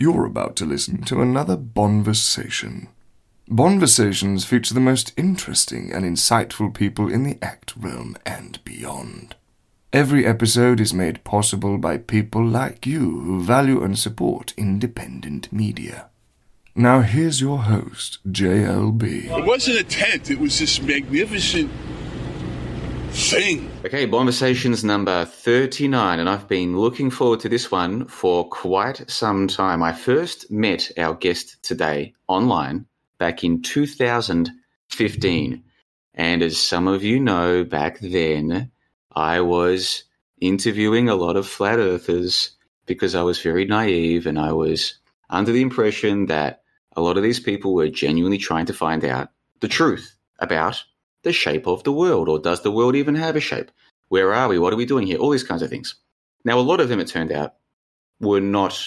You're about to listen to another Bonversation. Bonversations feature the most interesting and insightful people in the act realm and beyond. Every episode is made possible by people like you who value and support independent media. Now here's your host, JLB. It wasn't a tent, it was this magnificent thing. Okay, Bonversations number 39, and I've been looking forward to this one for quite some time. I first met our guest today online back in 2015. And as some of you know, back then, I was interviewing a lot of flat earthers because I was very naive and I was under the impression that a lot of these people were genuinely trying to find out the truth about the shape of the world, or does the world even have a shape? Where are we? What are we doing here? All these kinds of things. Now, a lot of them, it turned out, were not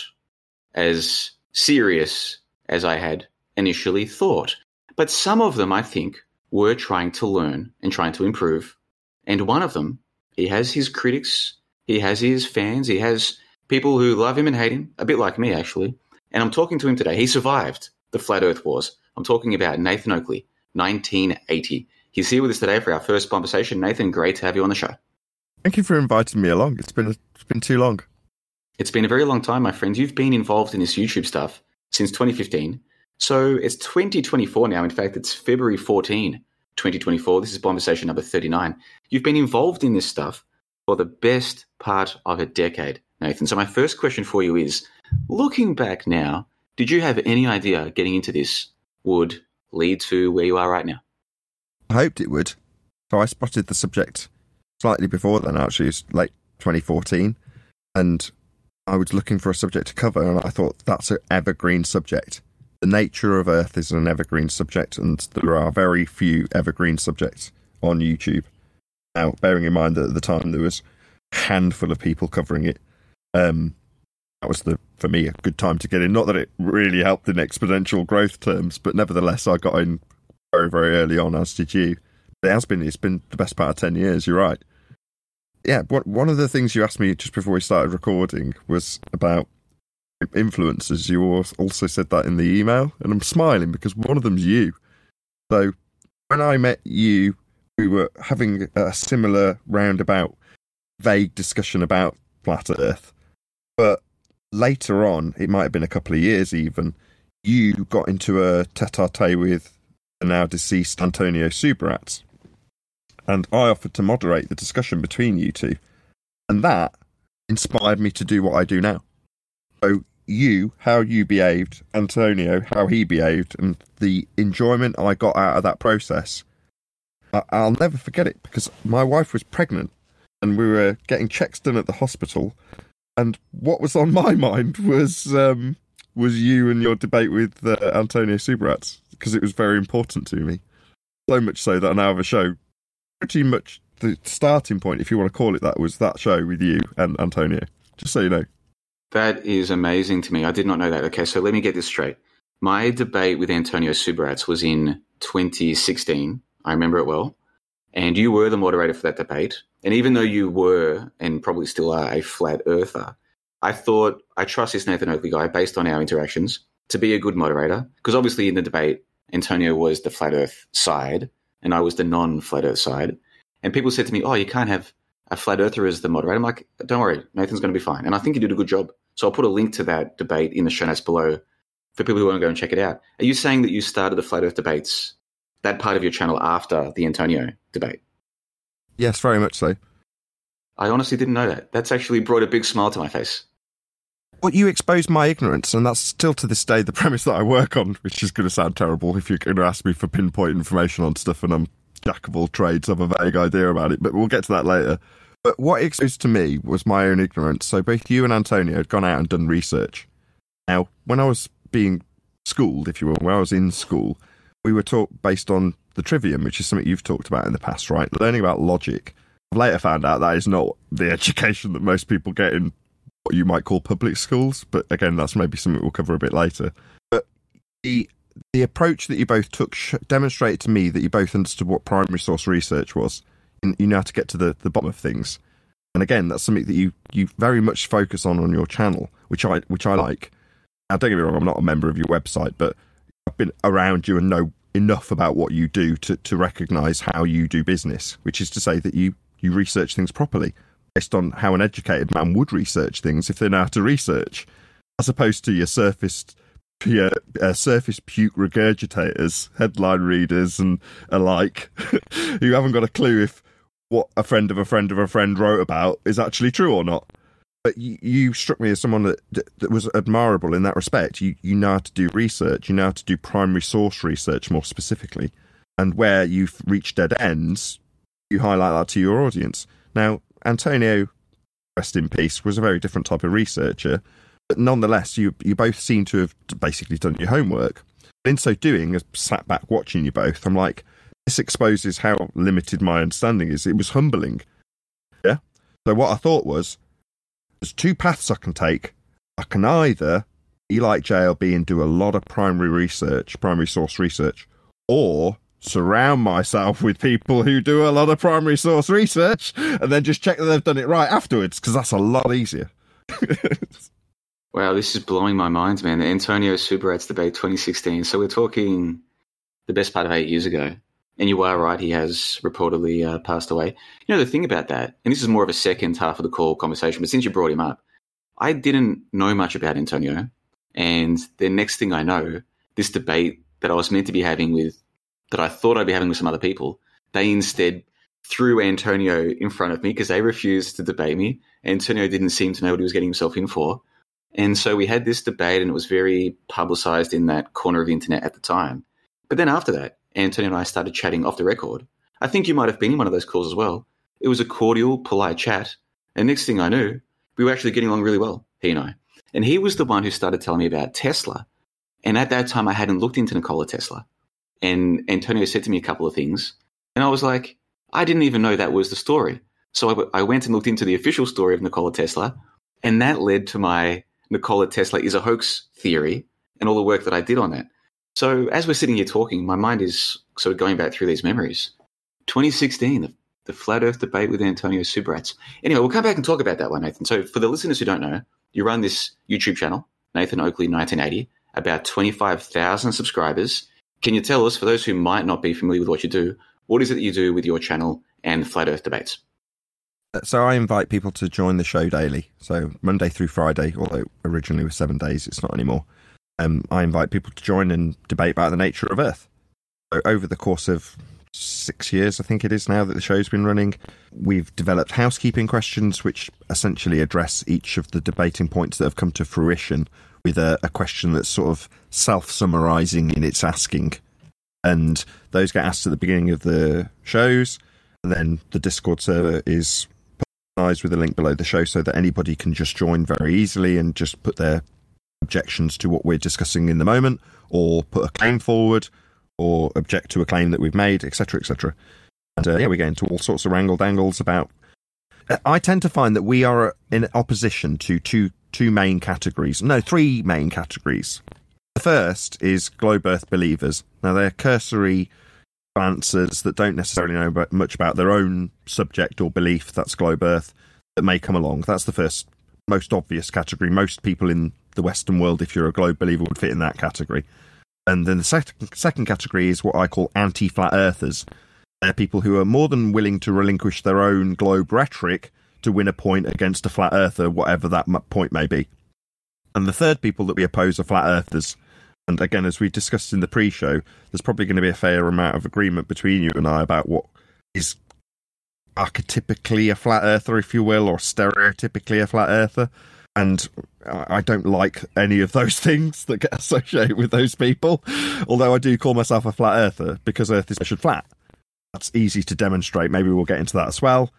as serious as I had initially thought. But some of them, I think, were trying to learn and trying to improve. And one of them, he has his critics, he has his fans, he has people who love him and hate him, a bit like me, actually. And I'm talking to him today. He survived the Flat Earth Wars. I'm talking about Nathan Oakley, 1980. He's here with us today for our first conversation. Nathan, great to have you on the show. Thank you for inviting me along. It's been it's been too long. It's been a very long time, my friends. You've been involved in this YouTube stuff since 2015. So it's 2024 now. In fact, it's February 14, 2024. This is conversation number 39. You've been involved in this stuff for the best part of a decade, Nathan. So my first question for you is, looking back now, did you have any idea getting into this would lead to where you are right now? I hoped it would. So I spotted the subject slightly before then, actually, it was late 2014. And I was looking for a subject to cover, and I thought that's an evergreen subject. The nature of Earth is an evergreen subject, and there are very few evergreen subjects on YouTube. Now, bearing in mind that at the time there was a handful of people covering it, um, that was the for me a good time to get in. Not that it really helped in exponential growth terms, but nevertheless, I got in very very early on, as did you. It has been it's been the best part of ten years. You're right. Yeah, what, one of the things you asked me just before we started recording was about influences. You also said that in the email, and I'm smiling because one of them's you. So when I met you, we were having a similar roundabout, vague discussion about flat Earth, but later on, it might have been a couple of years even, you got into a tete-a-tete with the now deceased Antonio Subirats. And I offered to moderate the discussion between you two. And that inspired me to do what I do now. So, you, how you behaved, Antonio, how he behaved, and the enjoyment I got out of that process, I- will never forget it because my wife was pregnant and we were getting checks done at the hospital. And what was on my mind was um, was you and your debate with uh, Antonio Subirats because it was very important to me. So much so that I now have a show. Pretty much the starting point, if you want to call it that, was that show with you and Antonio. Just so you know. That is amazing to me. I did not know that. Okay, so let me get this straight. My debate with Antonio Subirats was in 2016. I remember it well. And you were the moderator for that debate. And even though you were, and probably still are, a flat earther, I thought I trust this Nathan Oakley guy based on our interactions to be a good moderator. Because obviously in the debate, Antonio was the flat earth side and I was the non flat earth side. And people said to me, Oh, you can't have a flat earther as the moderator. I'm like, Don't worry, Nathan's going to be fine. And I think he did a good job. So I'll put a link to that debate in the show notes below for people who want to go and check it out. Are you saying that you started the flat earth debates, that part of your channel, after the Antonio debate? Yes, very much so. I honestly didn't know that. That's actually brought a big smile to my face. Well, you exposed my ignorance, and that's still to this day the premise that I work on, which is going to sound terrible if you're going to ask me for pinpoint information on stuff and I'm jack of all trades, I have a vague idea about it, but we'll get to that later. But what exposed to me was my own ignorance. So both you and Antonio had gone out and done research. Now, when I was being schooled, if you will, when I was in school, we were taught based on the trivium, which is something you've talked about in the past, right? Learning about logic. I've later found out that is not the education that most people get in what you might call public schools, but again, that's maybe something we'll cover a bit later. But the the approach that you both took sh- demonstrated to me that you both understood what primary source research was. And you know how to get to the, the bottom of things. And again, that's something that you, you very much focus on on your channel, which I which I like. Now, don't get me wrong, I'm not a member of your website, but I've been around you and know enough about what you do to, to recognize how you do business, which is to say that you, you research things properly based on how an educated man would research things if they know how to research, as opposed to your surface your uh, surface puke regurgitators, headline readers, and alike, who haven't got a clue if what a friend of a friend of a friend wrote about is actually true or not. But you, you struck me as someone that, that was admirable in that respect. You you know how to do research. You know how to do primary source research more specifically, and where you've reached dead ends, you highlight that to your audience. Now, Antonio, rest in peace, was a very different type of researcher, but nonetheless, you you both seem to have basically done your homework. In so doing, I sat back watching you both, I'm like, this exposes how limited my understanding is. It was humbling. Yeah. So what I thought was, there's two paths I can take. I can either be like JLB and do a lot of primary research, primary source research, or surround myself with people who do a lot of primary source research and then just check that they've done it right afterwards because that's a lot easier. wow, this is blowing my mind, man. The Antonio Subirats debate 2016. So we're talking the best part of eight years ago. And you are right, he has reportedly uh, passed away. You know, the thing about that, and this is more of a second half of the call conversation, but since you brought him up, I didn't know much about Antonio. And the next thing I know, this debate that I was meant to be having with that I thought I'd be having with some other people, they instead threw Antonio in front of me because they refused to debate me. Antonio didn't seem to know what he was getting himself in for. And so we had this debate, and it was very publicized in that corner of the internet at the time. But then after that, Antonio and I started chatting off the record. I think you might have been in one of those calls as well. It was a cordial, polite chat. And next thing I knew, we were actually getting along really well, he and I. And he was the one who started telling me about Tesla. And at that time, I hadn't looked into Nikola Tesla. And Antonio said to me a couple of things. And I was like, I didn't even know that was the story. So I, I went and looked into the official story of Nikola Tesla. And that led to my Nikola Tesla is a hoax theory and all the work that I did on that. So as we're sitting here talking, my mind is sort of going back through these memories. 2016, the, the flat Earth debate with Antonio Subirats. Anyway, we'll come back and talk about that one, Nathan. So for the listeners who don't know, you run this YouTube channel, Nathan Oakley 1980, about 25,000 subscribers. Can you tell us, for those who might not be familiar with what you do, what is it that you do with your channel and Flat Earth debates? Uh, so I invite people to join the show daily. So Monday through Friday, although originally was seven days, it's not anymore. Um, I invite people to join and debate about the nature of Earth. So over the course of six years, I think it is now that the show's been running, we've developed housekeeping questions which essentially address each of the debating points that have come to fruition with a, a question that's sort of self summarizing in its asking. And those get asked at the beginning of the shows. And then the Discord server is personalized with a link below the show so that anybody can just join very easily and just put their objections to what we're discussing in the moment, or put a claim forward, or object to a claim that we've made, etc., etc. And uh, yeah, we get into all sorts of wrangle dangles about. I tend to find that we are in opposition to two two main categories. No, three main categories. The first is globe Earth believers. Now they're cursory answers that don't necessarily know much about their own subject or belief. That's globe Earth that may come along. That's the first most obvious category. Most people in the Western world, if you're a globe believer, would fit in that category. And then the second second category is what I call anti flat earthers. They're people who are more than willing to relinquish their own globe rhetoric to win a point against a flat earther, whatever that point may be. And the third people that we oppose are flat earthers. And again, as we discussed in the pre show, there's probably going to be a fair amount of agreement between you and I about what is archetypically a flat earther, if you will, or stereotypically a flat earther. And I don't like any of those things that get associated with those people. Although I do call myself a flat earther because Earth is measured flat. That's easy to demonstrate. Maybe we'll get into that as well.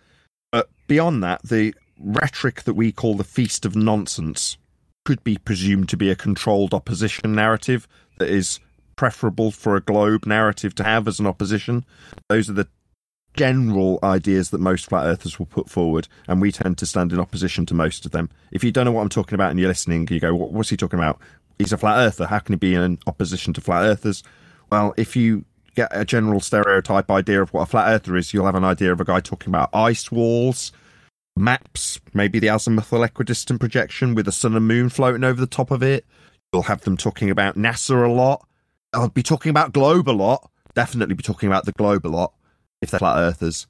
But beyond that, the rhetoric that we call the feast of nonsense could be presumed to be a controlled opposition narrative that is preferable for a globe narrative to have as an opposition. Those are the general ideas that most flat earthers will put forward, and we tend to stand in opposition to most of them. If you don't know what I'm talking about and you're listening, you go, What's he talking about? He's a flat earther. How can he be in opposition to flat earthers? Well, if you get a general stereotype idea of what a flat earther is, you'll have an idea of a guy talking about ice walls, maps, maybe the azimuthal equidistant projection with the sun and moon floating over the top of it. You'll have them talking about NASA a lot. I'll be talking about Globe a lot. Definitely be talking about the Globe a lot if they're flat earthers.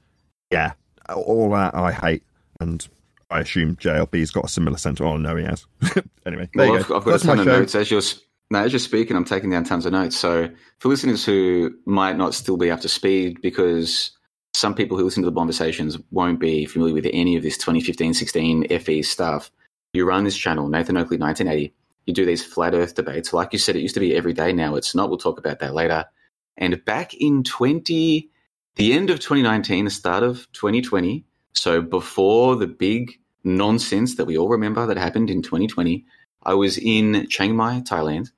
Yeah, all that I hate. And I assume JLB's got a similar sentiment. Oh, no, he has. anyway, there Well, you I've, go. I've got That's a ton of notes as you're s- no, as you're speaking. I'm taking down tons of notes. So for listeners who might not still be up to speed, because some people who listen to the conversations won't be familiar with any of this 2015, 16 FE stuff. You run this channel, Nathan Oakley, 1980. You do these flat Earth debates. Like you said, it used to be every day. Now it's not. We'll talk about that later. And back in 20, the end of 2019, the start of 2020. So before the big nonsense that we all remember that happened in 2020, I was in Chiang Mai, Thailand,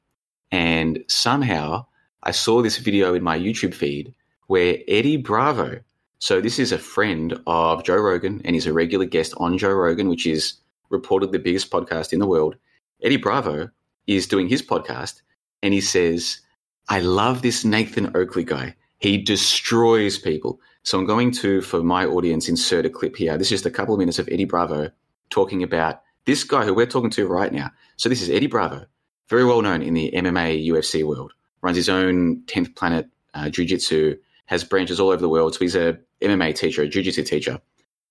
and somehow I saw this video in my YouTube feed where Eddie Bravo, so this is a friend of Joe Rogan and he's a regular guest on Joe Rogan, which is reported the biggest podcast in the world. Eddie Bravo is doing his podcast and he says, I love this Nathan Oakley guy. He destroys people. So I'm going to, for my audience, insert a clip here. This is just a couple of minutes of Eddie Bravo talking about this guy who we're talking to right now. So this is Eddie Bravo, very well known in the MMA UFC world. Runs his own 10th Planet uh, Jiu Jitsu, has branches all over the world. So he's a MMA teacher, a Jiu Jitsu teacher.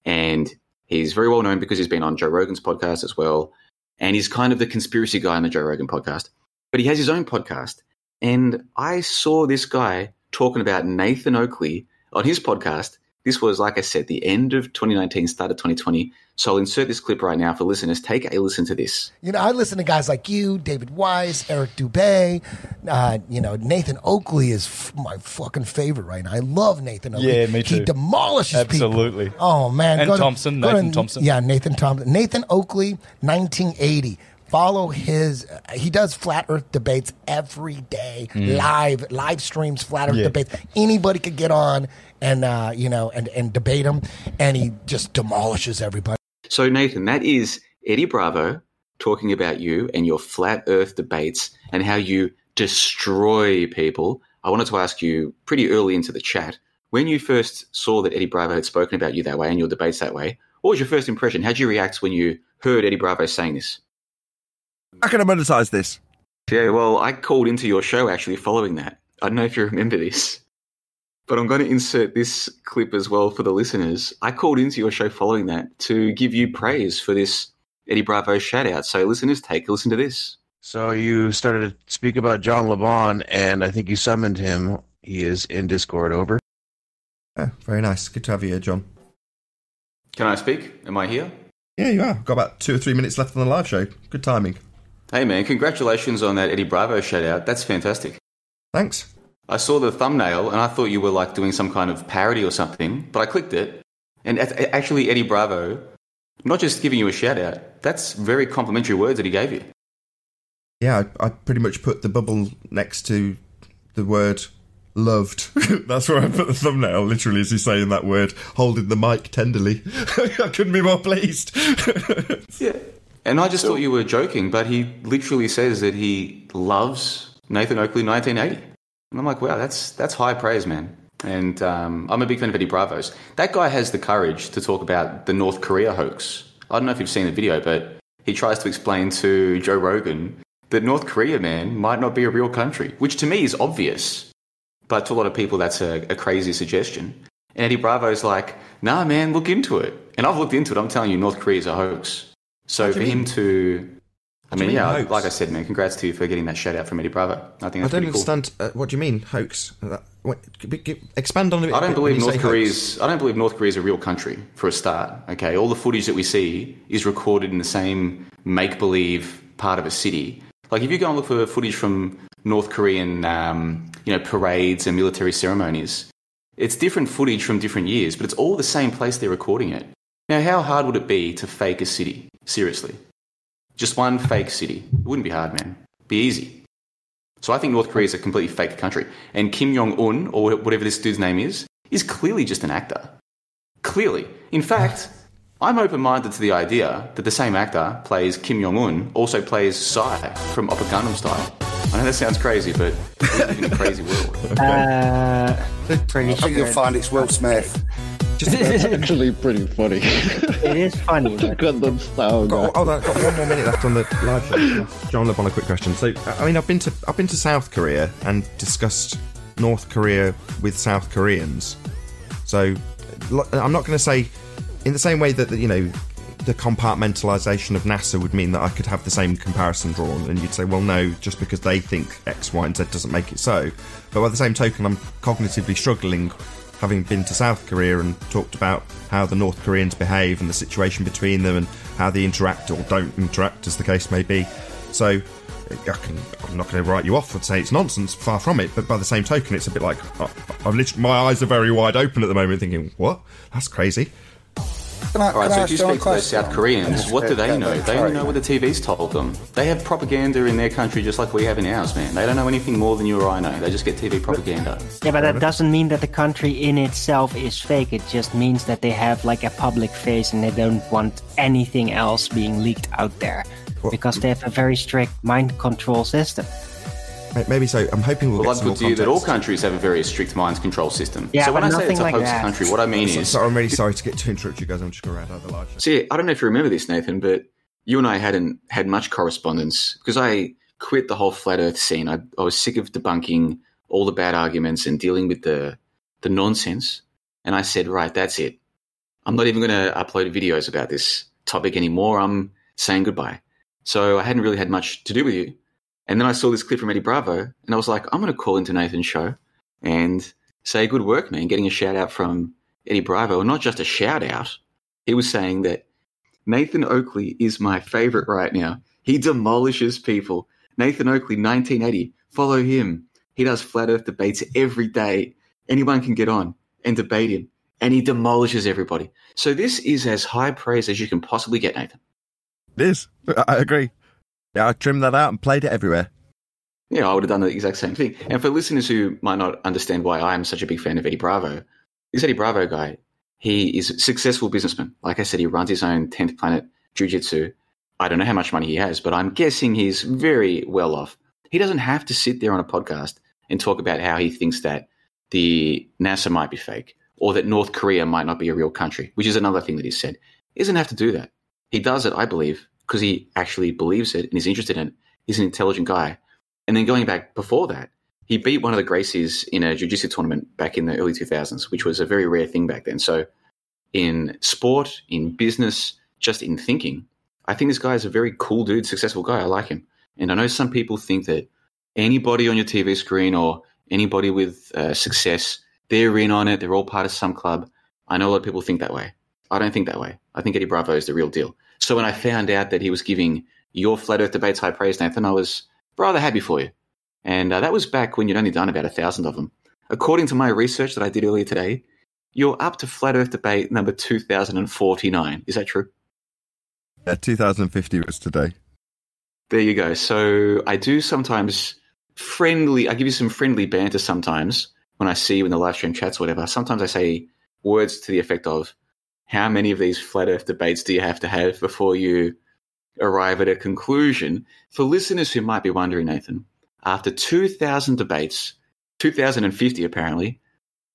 And he's very well known because he's been on Joe Rogan's podcast as well. And he's kind of the conspiracy guy on the Joe Rogan podcast. But he has his own podcast. And I saw this guy talking about Nathan Oakley on his podcast. This was, like I said, the end of 2019, start of 2020. So I'll insert this clip right now for listeners. Take a listen to this. You know, I listen to guys like you, David Weiss, Eric Dubay. Uh, you know, Nathan Oakley is f- my fucking favorite right now. I love Nathan Oakley. Yeah, me too. He too. demolishes Absolutely. people. Oh man, And Go to- Thompson, to- Nathan Thompson. Yeah, Nathan Thompson. Nathan Oakley, 1980. Follow his. Uh, he does flat Earth debates every day, live live streams flat Earth Mm. Yeah. debates. Anybody could get on and uh, you know and and debate him, and he just demolishes everybody. So, Nathan, that is Eddie Bravo talking about you and your flat earth debates and how you destroy people. I wanted to ask you pretty early into the chat when you first saw that Eddie Bravo had spoken about you that way and your debates that way. What was your first impression? How did you react when you heard Eddie Bravo saying this? How can I monetize this? Yeah, well, I called into your show actually following that. I don't know if you remember this, but I'm going to insert this clip as well for the listeners. I called into your show following that to give you praise for this Eddie Bravo shout out. So, listeners, take a listen to this. So you started to speak about John Le Bon, and I think you summoned him. He is in Discord. Over. Yeah, very nice. Good to have you here, John. Can I speak? Am I here? Yeah, you are. Got about two or three minutes left on the live show. Good timing. Hey, man, congratulations on that Eddie Bravo shout out. That's fantastic. Thanks. I saw the thumbnail and I thought you were like doing some kind of parody or something, but I clicked it. And actually, Eddie Bravo, not just giving you a shout out, that's very complimentary words that he gave you. Yeah, I, I pretty much put the bubble next to the word loved. That's where I put the thumbnail, literally, as he's saying that word, holding the mic tenderly. I couldn't be more pleased. Yeah. And I just thought you were joking, but he literally says that he loves Nathan Oakley 1980. And I'm like, wow, that's that's high praise, man. And um, I'm a big fan of Eddie Bravo's. That guy has the courage to talk about the North Korea hoax. I don't know if you've seen the video, but he tries to explain to Joe Rogan that North Korea, man, might not be a real country, which to me is obvious. But to a lot of people, that's a, a crazy suggestion. And Eddie Bravo's like, nah, man, look into it. And I've looked into it. I'm telling you, North Korea's a hoax. So for him to, I mean, mean, yeah, hoax? like I said, man, congrats to you for getting that shout out from Eddie Bravo. I think I that's don't pretty cool. understand. Uh, what do you mean, hoax? Uh, what, expand on it. I don't believe North hoax. Korea's. I don't believe North Korea's a real country for a start. Okay, all the footage that we see is recorded in the same make believe part of a city. Like if you go and look for footage from North Korean, um, you know, parades and military ceremonies, it's different footage from different years, but it's all the same place they're recording it. Now, how hard would it be to fake a city? Seriously, just one fake city. It wouldn't be hard, man. Be easy. So I think North Korea is a completely fake country. And Kim Jong Un, or whatever this dude's name is, is clearly just an actor. Clearly. In fact, I'm open minded to the idea that the same actor plays Kim Jong Un, also plays Psy from Upper Gangnam Style. I know that sounds crazy, but we live in a crazy world. Uh, pretty I think sure. you'll find it's Will Smith. Do just Actually, pretty funny. It is funny. but- Gundam style. got, oh, I've got one more minute left on the live show. Ask John Le Bon a quick question. So, I mean, I've been to I've been to South Korea and discussed North Korea with South Koreans. So, I'm not going to say in the same way that you know the compartmentalization of NASA would mean that I could have the same comparison drawn, and you'd say, well, no, just because they think X, Y, and Z doesn't make it so. But by the same token, I'm cognitively struggling, having been to South Korea and talked about how the North Koreans behave and the situation between them and how they interact or don't interact, as the case may be. So. I I'm not going to write you off and say it's nonsense, far from it. But by the same token, it's a bit like I, I've literally, my eyes are very wide open at the moment, thinking, "What? That's crazy." Can I, All right, can so ask if you speak to those? South Koreans, what do uh, they know? They only know what the TV's told them. They have propaganda in their country just like we have in ours, man. They don't know anything more than you or I know. They just get TV propaganda. Yeah, but that doesn't mean that the country in itself is fake. It just means that they have like a public face and they don't want anything else being leaked out there because they have a very strict mind control system. May- Maybe so. I'm hoping we'll, Well, get I'd some more put to you that all countries have a very strict minds control system. Yeah, so when I but say it's a nothing like hoax that. country, what I mean So, is so I'm really sorry to get to interrupt you guys. I'm just going to round out the live show. See, I don't know if you remember this, Nathan, but you and I hadn't had much correspondence because I quit the whole flat Earth scene. I, I was sick of debunking all the bad arguments and dealing with the the nonsense. And I said, right, that's it. I'm not even going to upload videos about this topic anymore. I'm saying goodbye. So I hadn't really had much to do with you. And then I saw this clip from Eddie Bravo, and I was like, I'm going to call into Nathan's show and say, good work, man, getting a shout out from Eddie Bravo. And not just a shout out, he was saying that Nathan Oakley is my favorite right now. He demolishes people. Nathan Oakley, 1980. Follow him. He does flat earth debates every day. Anyone can get on and debate him. And he demolishes everybody. So this is as high praise as you can possibly get, Nathan. It is. I I agree. I trimmed that out and played it everywhere. Yeah, I would have done the exact same thing. And for listeners who might not understand why I'm such a big fan of Eddie Bravo, this Eddie Bravo guy, he is a successful businessman. Like I said, he runs his own 10th Planet Jiu-Jitsu. I don't know how much money he has, but I'm guessing he's very well off. He doesn't have to sit there on a podcast and talk about how he thinks that the NASA might be fake or that North Korea might not be a real country, which is another thing that he said. He doesn't have to do that. He does it, I believe, because he actually believes it and is interested in it. He's an intelligent guy. And then going back before that, he beat one of the Gracies in a jiu-jitsu tournament back in the early 2000s, which was a very rare thing back then. So in sport, in business, just in thinking, I think this guy is a very cool dude, successful guy. I like him. And I know some people think that anybody on your TV screen or anybody with uh, success, they're in on it. They're all part of some club. I know a lot of people think that way. I don't think that way. I think Eddie Bravo is the real deal. So when I found out that he was giving your Flat Earth debates high praise, Nathan, I was rather happy for you. And uh, that was back when you'd only done about a thousand of them. According to my research that I did earlier today, you're up to Flat Earth debate number 2049. Is that true? Yeah, 2050 was today. There you go. So I do sometimes friendly, I give you some friendly banter sometimes when I see you in the live stream chats or whatever. Sometimes I say words to the effect of, how many of these flat earth debates do you have to have before you arrive at a conclusion? For listeners who might be wondering, Nathan, after 2,000 debates, 2,050 apparently,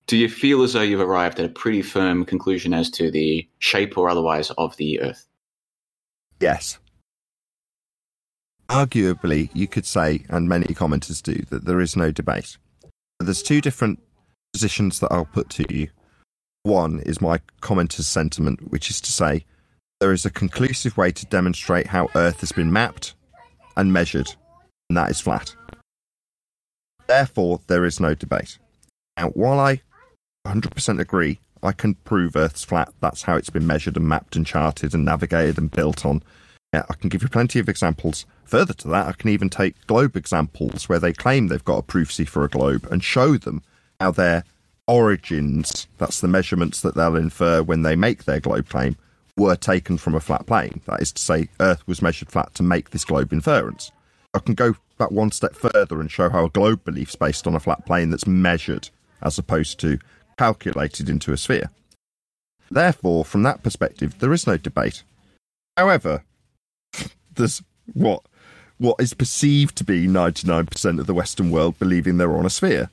do you feel as though you've arrived at a pretty firm conclusion as to the shape or otherwise of the earth? Yes. Arguably, you could say, and many commenters do, that there is no debate. There's two different positions that I'll put to you. One is my commenter's sentiment, which is to say, there is a conclusive way to demonstrate how Earth has been mapped and measured, and that is flat. Therefore, there is no debate. Now, while I 100% agree, I can prove Earth's flat. That's how it's been measured and mapped and charted and navigated and built on. Yeah, I can give you plenty of examples. Further to that, I can even take globe examples where they claim they've got a proofsy for a globe and show them how their origins, that's the measurements that they'll infer when they make their globe claim, were taken from a flat plane. That is to say, Earth was measured flat to make this globe inference. I can go back one step further and show how a globe belief's based on a flat plane that's measured as opposed to calculated into a sphere. Therefore, from that perspective, there is no debate. However, there's what what is perceived to be 99% of the Western world believing they're on a sphere.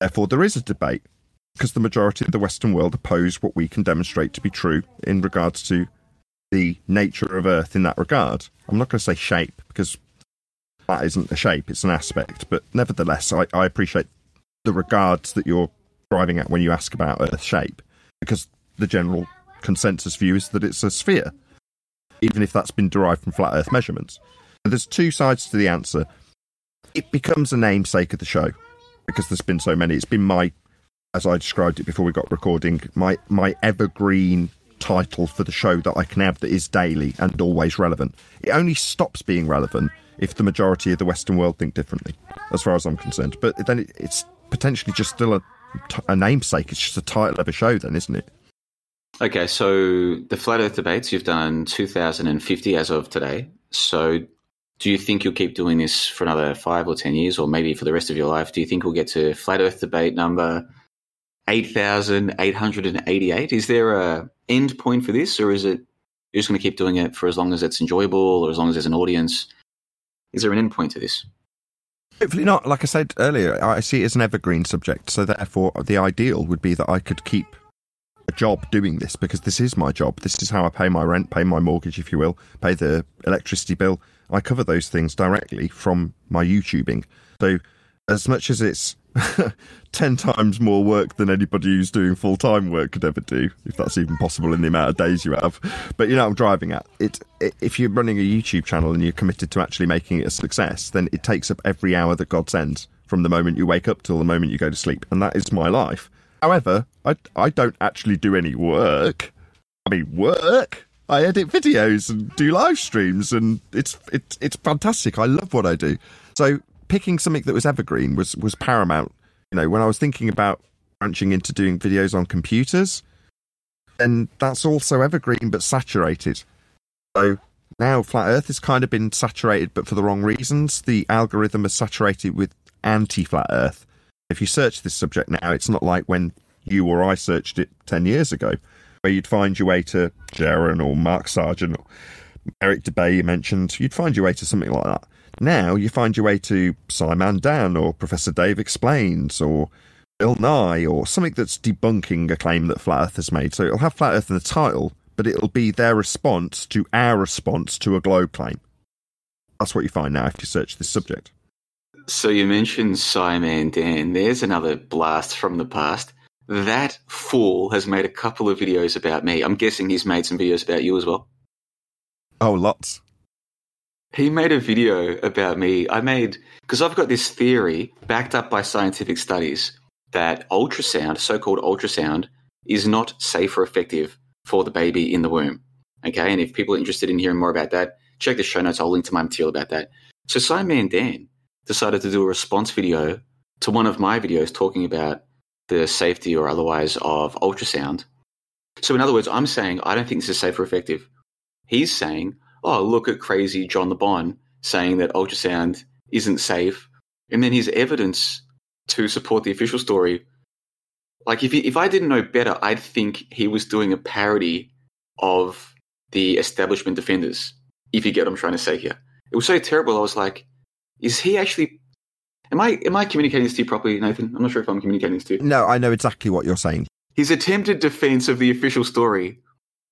Therefore, there is a debate. Because the majority of the Western world oppose what we can demonstrate to be true in regards to the nature of Earth in that regard. I'm not going to say shape because that isn't a shape, it's an aspect. But nevertheless, I, I appreciate the regards that you're driving at when you ask about Earth shape because the general consensus view is that it's a sphere, even if that's been derived from flat Earth measurements. There's two sides to the answer. It becomes a namesake of the show because there's been so many. It's been my, as I described it before we got recording, my my evergreen title for the show that I can have that is daily and always relevant. It only stops being relevant if the majority of the Western world think differently, as far as I'm concerned. But then it, it's potentially just still a, a namesake. It's just a title of a show, then, isn't it? Okay, so the flat Earth debates you've done 2,050 as of today. So, do you think you'll keep doing this for another five or ten years, or maybe for the rest of your life? Do you think we'll get to flat Earth debate number 8,888? Is there a end point for this, or is it you're just going to keep doing it for as long as it's enjoyable, or as long as there's an audience? Is there an end point to this? Hopefully not. Like I said earlier, I see it as an evergreen subject. So therefore, the ideal would be that I could keep a job doing this because this is my job. This is how I pay my rent, pay my mortgage, if you will, pay the electricity bill. I cover those things directly from my YouTubing. So as much as it's 10 times more work than anybody who's doing full time work could ever do, if that's even possible in the amount of days you have. But you know, I'm driving at it. it if you're running a YouTube channel and you're committed to actually making it a success, then it takes up every hour that God sends from the moment you wake up till the moment you go to sleep. And that is my life. However, I, I don't actually do any work. I mean, work. I edit videos and do live streams, and it's it's it's fantastic. I love what I do. So picking something that was evergreen was was paramount. You know, when I was thinking about branching into doing videos on computers, then that's also evergreen but saturated. So now Flat Earth has kind of been saturated, but for the wrong reasons. The algorithm is saturated with anti-Flat Earth. If you search this subject now, it's not like when you or I searched it ten years ago, where you'd find your way to Jeran or Mark Sargent or Eric Dubay you mentioned. You'd find your way to something like that. Now you find your way to SciManDan or Professor Dave Explains or Bill Nye or something that's debunking a claim that Flat Earth has made. So it'll have Flat Earth in the title, but it'll be their response to our response to a globe claim. That's what you find now if you search this subject. So you mentioned SciManDan. There's another blast from the past. That fool has made a couple of videos about me. I'm guessing he's made some videos about you as well. Oh, lots. He made a video about me. I made because I've got this theory backed up by scientific studies that ultrasound, so-called ultrasound, is not safe or effective for the baby in the womb. Okay, and if people are interested in hearing more about that, check the show notes. I'll link to my material about that. So SciManDan decided to do a response video to one of my videos talking about the safety or otherwise of ultrasound. So in other words, I'm saying I don't think this is safe or effective. He's saying oh, look at crazy John Le Bon saying that ultrasound isn't safe. And then his evidence to support the official story. Like, if, he, if I didn't know better, I'd think he was doing a parody of the establishment defenders, if you get what I'm trying to say here. It was so terrible. I was like, is he actually. Am I am I communicating this to you properly, Nathan? I'm not sure if I'm communicating this to you. No, I know exactly what you're saying. His attempted defense of the official story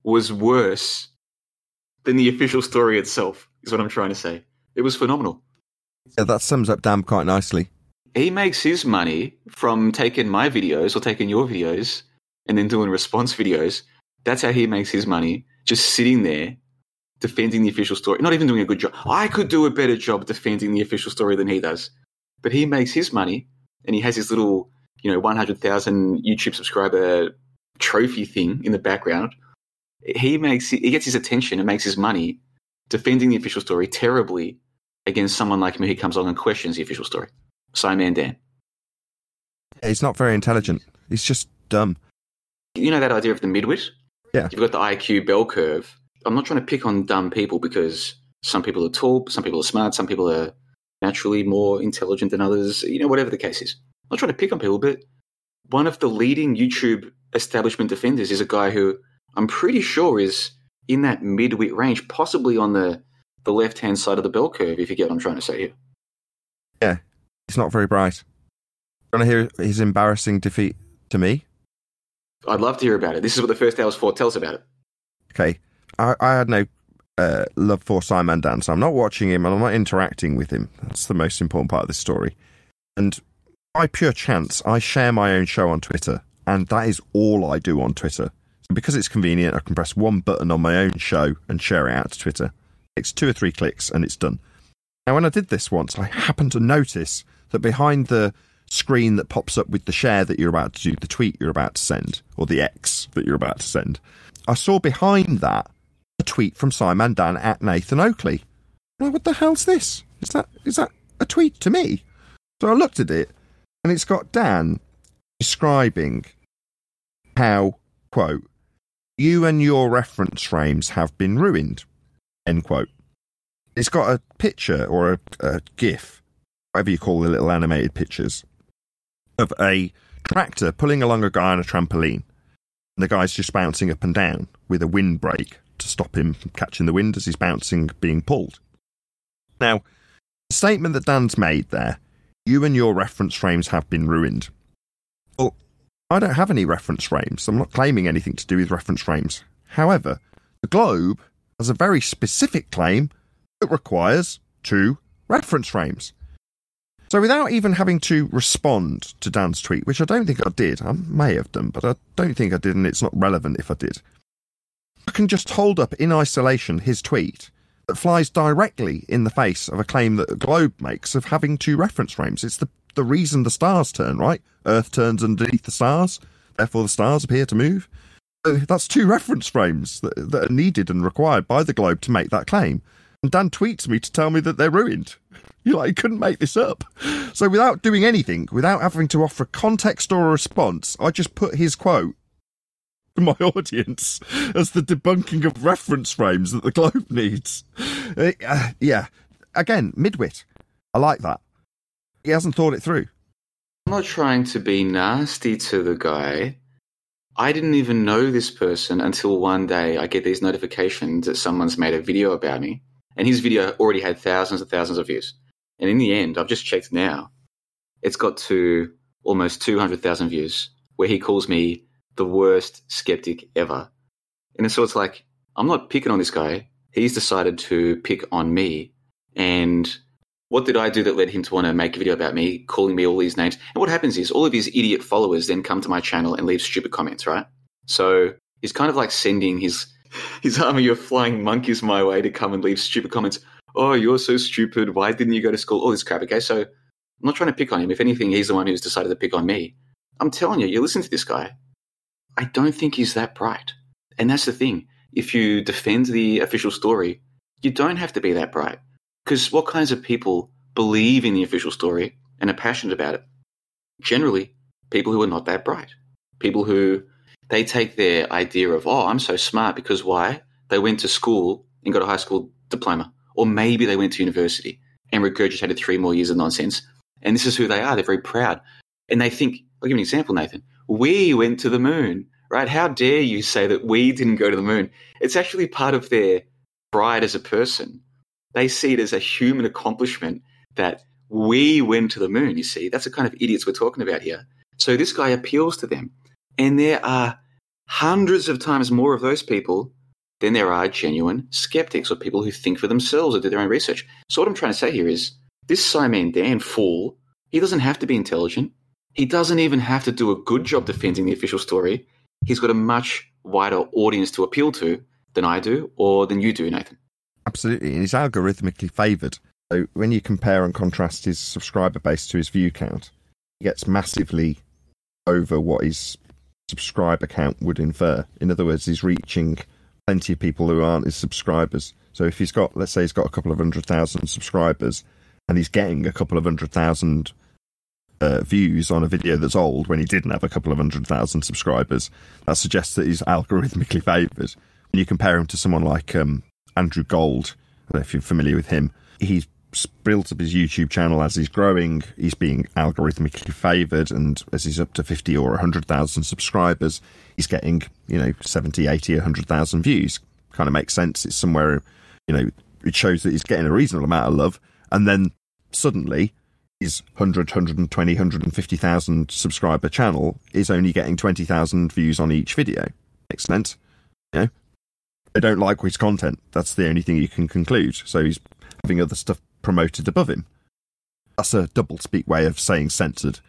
was worse than the official story itself, is what I'm trying to say. It was phenomenal. Yeah, that sums up Dan quite nicely. He makes his money from taking my videos or taking your videos and then doing response videos. That's how he makes his money, just sitting there defending the official story, not even doing a good job. I could do a better job defending the official story than he does. But he makes his money and he has his little, you know, 100,000 YouTube subscriber trophy thing in the background he makes he gets his attention and makes his money defending the official story terribly against someone like me who comes along and questions the official story. SciManDan. He's not very intelligent. He's just dumb. You know that idea of the midwit? Yeah. You've got the IQ bell curve. I'm not trying to pick on dumb people because some people are tall, some people are smart, some people are naturally more intelligent than others, you know, whatever the case is. I'm not trying to pick on people, but one of the leading YouTube establishment defenders is a guy who I'm pretty sure is in that midwit range, possibly on the, the left hand side of the bell curve, if you get what I'm trying to say here. Yeah, he's not very bright. Want to hear his embarrassing defeat to me? I'd love to hear about it. This is what the first hour's for. Tell us about it. Okay, I, I had no uh, love for SciManDan, so I'm not watching him and I'm not interacting with him. That's the most important part of this story. And by pure chance, I share my own show on Twitter, and that is all I do on Twitter. Because it's convenient, I can press one button on my own show and share it out to Twitter. It's two or three clicks and it's done. Now, when I did this once, I happened to notice that behind the screen that pops up with the share that you're about to do, the tweet you're about to send, or the X that you're about to send, I saw behind that a tweet from SciManDan at Nathan Oakley. Now, what the hell's this? Is that is that a tweet to me? So I looked at it, and it's got Dan describing how quote you and your reference frames have been ruined end quote. It's got a picture or a, a GIF, whatever you call the little animated pictures, of a tractor pulling along a guy on a trampoline. And the guy's just bouncing up and down with a windbreak to stop him from catching the wind as he's bouncing, being pulled. Now, the statement that Dan's made there, you and your reference frames have been ruined. Well, I don't have any reference frames. I'm not claiming anything to do with reference frames. However, the Globe has a very specific claim that requires two reference frames. So without even having to respond to Dan's tweet, which I don't think I did, I may have done, but I don't think I did, and it's not relevant if I did. I can just hold up in isolation his tweet that flies directly in the face of a claim that the Globe makes of having two reference frames. It's the, the reason the stars turn, right? Earth turns underneath the stars, therefore the stars appear to move. So that's two reference frames that, that are needed and required by the Globe to make that claim. And Dan tweets me to tell me that they're ruined. You like he couldn't make this up. So without doing anything, without having to offer a context or a response, I just put his quote to my audience as the debunking of reference frames that the Globe needs. Uh, yeah, again, midwit. I like that. He hasn't thought it through. I'm not trying to be nasty to the guy. I didn't even know this person until one day I get these notifications that someone's made a video about me. And his video already had thousands and thousands of views. And in the end, I've just checked now, it's got to almost 200,000 views, where he calls me the worst skeptic ever. And so it's like, I'm not picking on this guy. He's decided to pick on me. And what did I do that led him to want to make a video about me, calling me all these names? And what happens is all of his idiot followers then come to my channel and leave stupid comments, right? So he's kind of like sending his his army of flying monkeys my way to come and leave stupid comments. Oh, you're so stupid. Why didn't you go to school? All this crap. Okay, so I'm not trying to pick on him. If anything, he's the one who's decided to pick on me. I'm telling you, you listen to this guy. I don't think he's that bright. And that's the thing. If you defend the official story, you don't have to be that bright. Because what kinds of people believe in the official story and are passionate about it? Generally, people who are not that bright. People who they take their idea of, oh, I'm so smart because why? They went to school and got a high school diploma. Or maybe they went to university and regurgitated three more years of nonsense. And this is who they are. They're very proud. And they think, I'll give you an example, Nathan. We went to the moon, right? How dare you say that we didn't go to the moon? It's actually part of their pride as a person. They see it as a human accomplishment that we went to the moon, you see. That's the kind of idiots we're talking about here. So this guy appeals to them. And there are hundreds of times more of those people than there are genuine skeptics or people who think for themselves or do their own research. So what I'm trying to say here is this SciManDan fool, he doesn't have to be intelligent. He doesn't even have to do a good job defending the official story. He's got a much wider audience to appeal to than I do or than you do, Nathan. Absolutely. And he's algorithmically favoured. So when you compare and contrast his subscriber base to his view count, he gets massively over what his subscriber count would infer. In other words, he's reaching plenty of people who aren't his subscribers. So if he's got, let's say, he's got a couple of hundred thousand subscribers, and he's getting a couple of hundred thousand uh, views on a video that's old when he didn't have a couple of hundred thousand subscribers, that suggests that he's algorithmically favoured. When you compare him to someone like um, Andrew Gold, if you're familiar with him, he's built up his YouTube channel as he's growing. He's being algorithmically favoured, and as he's up to 50 or 100,000 subscribers, he's getting, you know, 70, 80, 100,000 views. Kind of makes sense. It's somewhere, you know, it shows that he's getting a reasonable amount of love. And then suddenly, his 100, 120, 150,000 subscriber channel is only getting 20,000 views on each video. Makes sense. You know, they don't like his content. That's the only thing you can conclude. So he's having other stuff promoted above him. That's a double speak way of saying censored.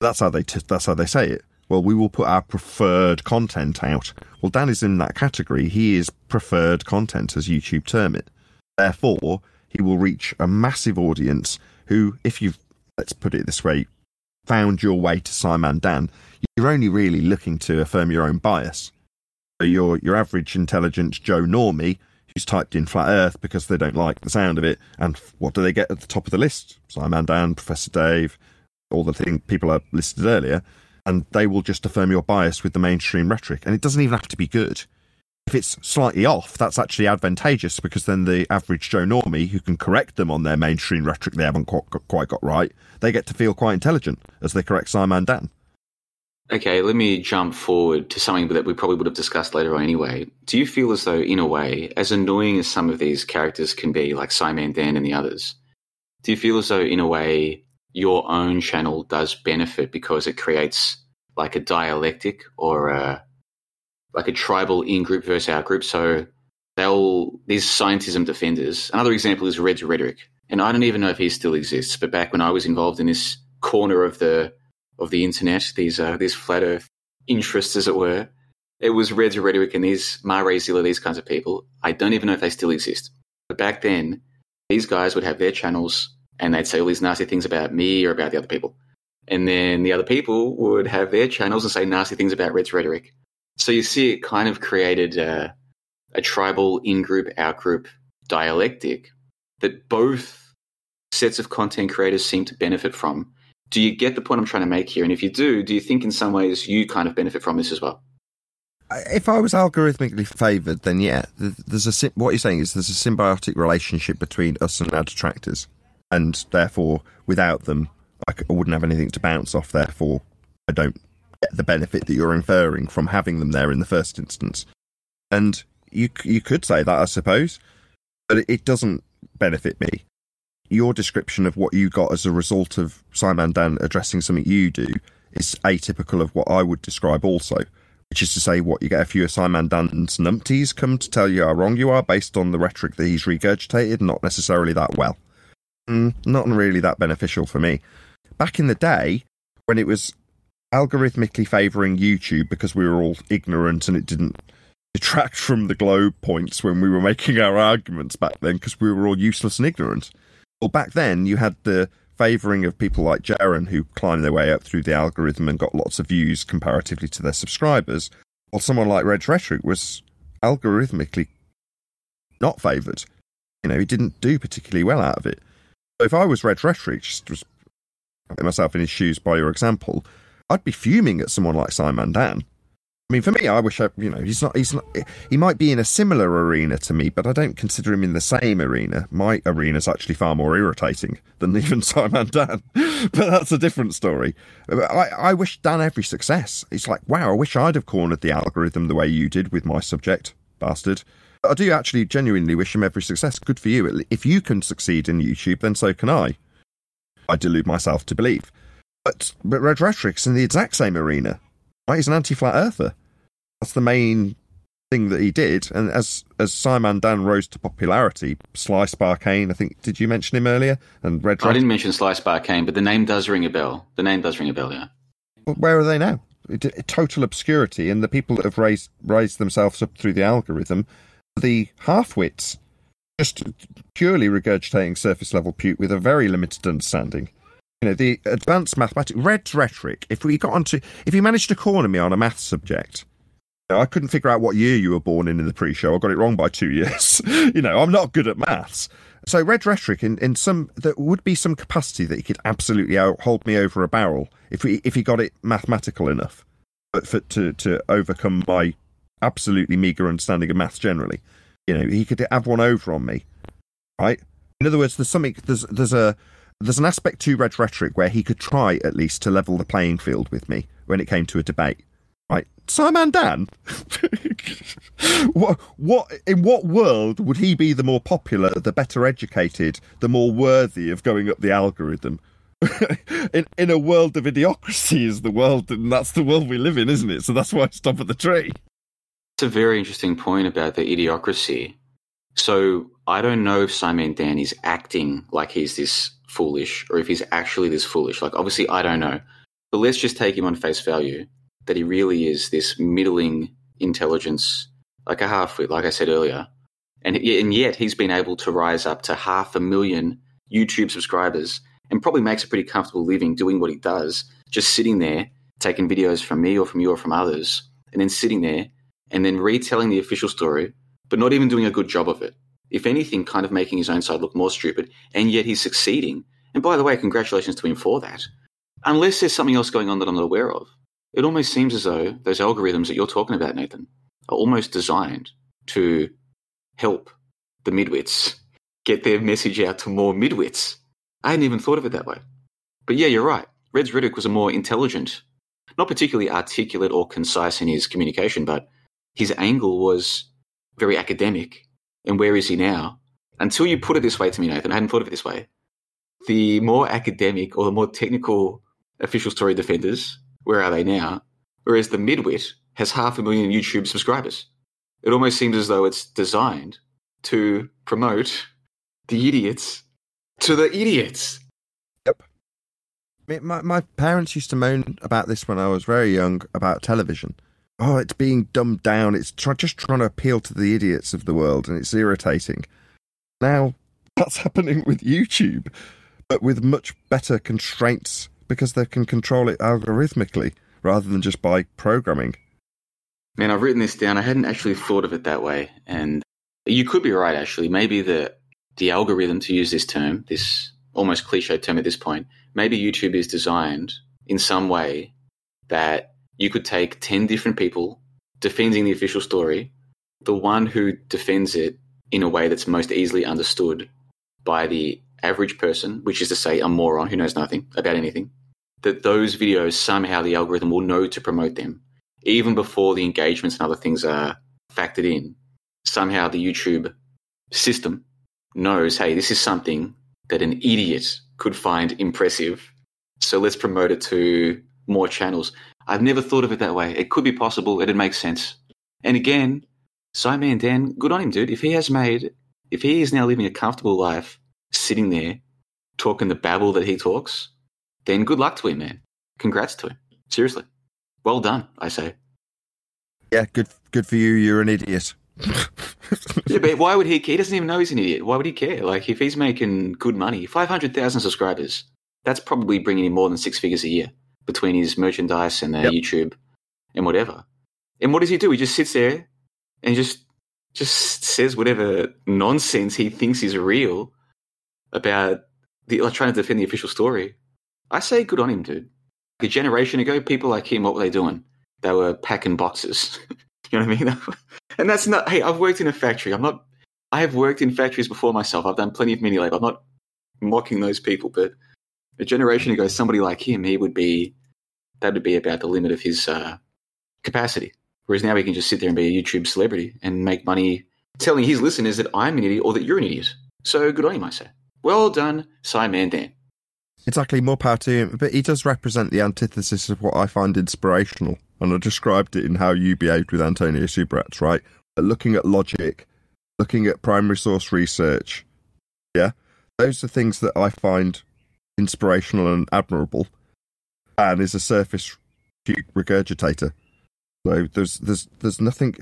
That's how they t- that's how they say it. Well, we will put our preferred content out. Well, Dan is in that category. He is preferred content, as YouTube term it. Therefore, he will reach a massive audience who, if you've, let's put it this way, found your way to SciManDan, you're only really looking to affirm your own bias. Your your average intelligent Joe Normie who's typed in flat Earth because they don't like the sound of it, and what do they get at the top of the list? SciManDan, Professor Dave, all the thing people are listed earlier, and they will just affirm your bias with the mainstream rhetoric, and it doesn't even have to be good. If it's slightly off, that's actually advantageous because then the average Joe Normie, who can correct them on their mainstream rhetoric they haven't quite got right, they get to feel quite intelligent as they correct SciManDan. Okay, let me jump forward to something that we probably would have discussed later on anyway. Do you feel as though, in a way, as annoying as some of these characters can be, like SciManDan and the others, do you feel as though, in a way, your own channel does benefit because it creates like a dialectic or a, like a tribal in group versus out group? So they'll, these scientism defenders, another example is Red's Rhetoric. And I don't even know if he still exists, but back when I was involved in this corner of the of the internet, these uh, these flat Earth interests, as it were. It was Red's Rhetoric and these Mare Zilla, these kinds of people. I don't even know if they still exist. But back then, these guys would have their channels and they'd say all these nasty things about me or about the other people. And then the other people would have their channels and say nasty things about Red's Rhetoric. So you see, it kind of created a, a tribal in group, out group dialectic that both sets of content creators seem to benefit from do you get the point I'm trying to make here? And if you do, do you think in some ways you kind of benefit from this as well? If I was algorithmically favoured, then yeah, there's a what you're saying is there's a symbiotic relationship between us and our detractors, and therefore without them, I wouldn't have anything to bounce off. Therefore, I don't get the benefit that you're inferring from having them there in the first instance. And you you could say that, I suppose, but it doesn't benefit me your description of what you got as a result of SciManDan addressing something you do is atypical of what I would describe also, which is to say, what you get a few of SciManDan's numpties come to tell you how wrong you are based on the rhetoric that he's regurgitated, not necessarily that well. Mm, not really that beneficial for me. Back in the day, when it was algorithmically favouring YouTube because we were all ignorant and it didn't detract from the globe points when we were making our arguments back then because we were all useless and ignorant well, back then you had the favouring of people like Jeran who climbed their way up through the algorithm and got lots of views comparatively to their subscribers, while someone like Red Rhetoric was algorithmically not favoured. You know, he didn't do particularly well out of it. If I was Red Rhetoric, just was putting myself in his shoes by your example, I'd be fuming at someone like SciManDan I mean, for me, I wish I, you know, he's not, he's not, he might be in a similar arena to me, but I don't consider him in the same arena. My arena's actually far more irritating than even SciManDan, but that's a different story. I, I wish Dan every success. It's like, wow, I wish I'd have cornered the algorithm the way you did with my subject, bastard. I do actually genuinely wish him every success. Good for you. If you can succeed in YouTube, then so can I. I delude myself to believe. But, but Red Rhetoric's in the exact same arena. Right, he's an anti-flat earther. That's the main thing that he did. And as as SciManDan rose to popularity, Sly Sparkane, I think, did you mention him earlier? And Red. I didn't mention Sly Sparkane, but the name does ring a bell. The name does ring a bell, yeah. Well, where are they now? Total obscurity, and the people that have raised raised themselves up through the algorithm, the half-wits, just purely regurgitating surface level puke with a very limited understanding you know, the advanced mathematics, red rhetoric. If we got onto, if you managed to corner me on a math subject, I couldn't figure out what year you were born in in the pre-show. I got it wrong by two years. you know, I'm not good at maths. So red rhetoric, in, in some, there would be some capacity that he could absolutely hold me over a barrel if we if he got it mathematical enough, but for to to overcome my absolutely meager understanding of maths generally. You know, he could have one over on me, right? In other words, there's something there's there's a there's an aspect to Red Rhetoric where he could try at least to level the playing field with me when it came to a debate. Right, SciManDan. what, what in what world would he be the more popular, the better educated, the more worthy of going up the algorithm? in in a world of idiocracy is the world, and that's the world we live in, isn't it? So that's why I stop at the tree. It's a very interesting point about the idiocracy. So I don't know if SciManDan is acting like he's this foolish or if he's actually this foolish. Like, obviously, I don't know. But let's just take him on face value that he really is this middling intelligence, like a half-wit, like I said earlier. And, and yet he's been able to rise up to half a million YouTube subscribers and probably makes a pretty comfortable living doing what he does, just sitting there, taking videos from me or from you or from others, and then sitting there and then retelling the official story, but not even doing a good job of it. If anything, kind of making his own side look more stupid, and yet he's succeeding. And by the way, congratulations to him for that. Unless there's something else going on that I'm not aware of. It almost seems as though those algorithms that you're talking about, Nathan, are almost designed to help the midwits get their message out to more midwits. I hadn't even thought of it that way. But yeah, you're right. Red's Rhetoric was a more intelligent, not particularly articulate or concise in his communication, but his angle was very academic. And where is he now? Until you put it this way to me, Nathan, I hadn't thought of it this way. The more academic or the more technical official story defenders, where are they now? Whereas the midwit has half a million YouTube subscribers. It almost seems as though it's designed to promote the idiots to the idiots. Yep. My, my parents used to moan about this when I was very young about television. Oh, it's being dumbed down. It's try, just trying to appeal to the idiots of the world, and it's irritating. Now, that's happening with YouTube, but with much better constraints because they can control it algorithmically rather than just by programming. Man, I've written this down. I hadn't actually thought of it that way. And you could be right, actually. Maybe the, the algorithm, to use this term, this almost cliche term at this point, maybe YouTube is designed in some way that you could take 10 different people defending the official story, the one who defends it in a way that's most easily understood by the average person, which is to say a moron who knows nothing about anything, that those videos somehow the algorithm will know to promote them even before the engagements and other things are factored in. Somehow the YouTube system knows, hey, this is something that an idiot could find impressive. So let's promote it to more channels. I've never thought of it that way. It could be possible. It'd make sense. And again, SciManDan, good on him, dude. If he has made, if he is now living a comfortable life, sitting there, talking the babble that he talks, then good luck to him, man. Congrats to him. Seriously. Well done, I say. Yeah, good good for you. You're an idiot. yeah, but why would he care? He doesn't even know he's an idiot. Why would he care? Like, if he's making good money, 500,000 subscribers, that's probably bringing in more than six figures a year between his merchandise and uh, Yep. YouTube and whatever. And what does he do? He just sits there and just just says whatever nonsense he thinks is real about the like trying to defend the official story. I say good on him, dude. A generation ago, people like him, what were they doing? They were packing boxes. you know what I mean? and that's not. Hey, I've worked in a factory. I'm not. I have worked in factories before myself. I've done plenty of mini labor. I'm not mocking those people, but a generation ago, somebody like him, he would be that would be about the limit of his uh, capacity. Whereas now he can just sit there and be a YouTube celebrity and make money telling his listeners that I'm an idiot or that you're an idiot. So good on him, I say. Well done, SciManDan. Exactly, more power to him. But he does represent the antithesis of what I find inspirational. And I described it in how you behaved with Antonio Subirats, right? Looking at logic, looking at primary source research. Yeah. Those are things that I find inspirational and admirable. And is a surface regurgitator. So there's there's there's nothing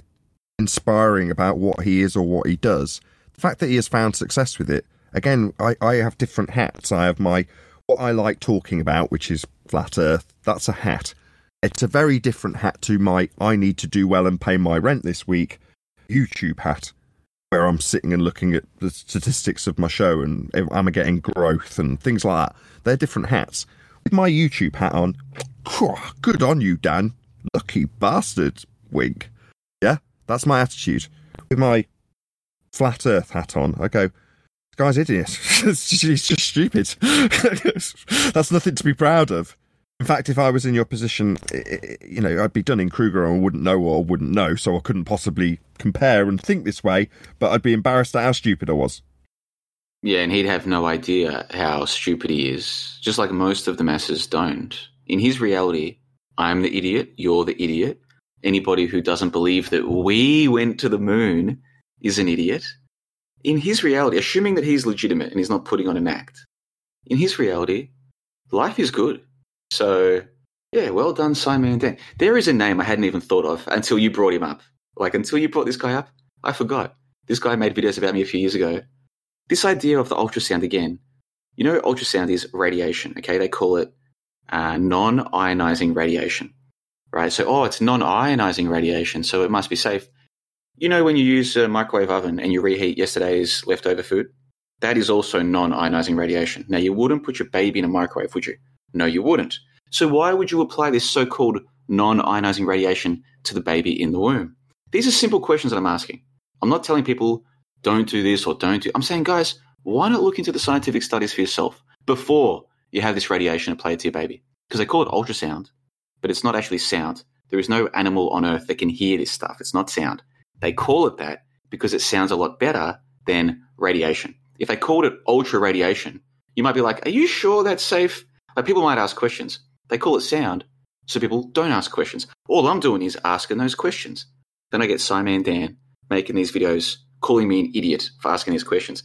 inspiring about what he is or what he does. The fact that he has found success with it, again, I, I have different hats. I have my what I like talking about, which is flat earth, that's a hat. It's a very different hat to my I need to do well and pay my rent this week YouTube hat, where I'm sitting and looking at the statistics of my show and am I getting growth and things like that. They're different hats. With my YouTube hat on, good on you, Dan. Lucky bastard, wink. Yeah, that's my attitude. With my flat earth hat on, I go, this guy's idiot. He's just stupid. That's nothing to be proud of. In fact, if I was in your position, you know, I'd be Dunning-Kruger and I wouldn't know or wouldn't know, so I couldn't possibly compare and think this way, but I'd be embarrassed at how stupid I was. Yeah, and he'd have no idea how stupid he is, just like most of the masses don't. In his reality, I'm the idiot, you're the idiot. Anybody who doesn't believe that we went to the moon is an idiot. In his reality, assuming that he's legitimate and he's not putting on an act, in his reality, life is good. So, yeah, well done, SciManDan. There is a name I hadn't even thought of until you brought him up. Like, until you brought this guy up, I forgot. This guy made videos about me a few years ago. This idea of the ultrasound again. You know, ultrasound is radiation, okay? They call it uh, non ionizing radiation, right? So, oh, it's non ionizing radiation, so it must be safe. You know, when you use a microwave oven and you reheat yesterday's leftover food, that is also non ionizing radiation. Now, you wouldn't put your baby in a microwave, would you? No, you wouldn't. So, why would you apply this so called non ionizing radiation to the baby in the womb? These are simple questions that I'm asking. I'm not telling people don't do this or don't do. I'm saying, guys, why not look into the scientific studies for yourself before you have this radiation applied to your baby? Because they call it ultrasound, but it's not actually sound. There is no animal on earth that can hear this stuff. It's not sound. They call it that because it sounds a lot better than radiation. If they called it ultra radiation, you might be like, are you sure that's safe? Like people might ask questions. They call it sound, so people don't ask questions. All I'm doing is asking those questions. Then I get SciManDan making these videos, calling me an idiot for asking these questions.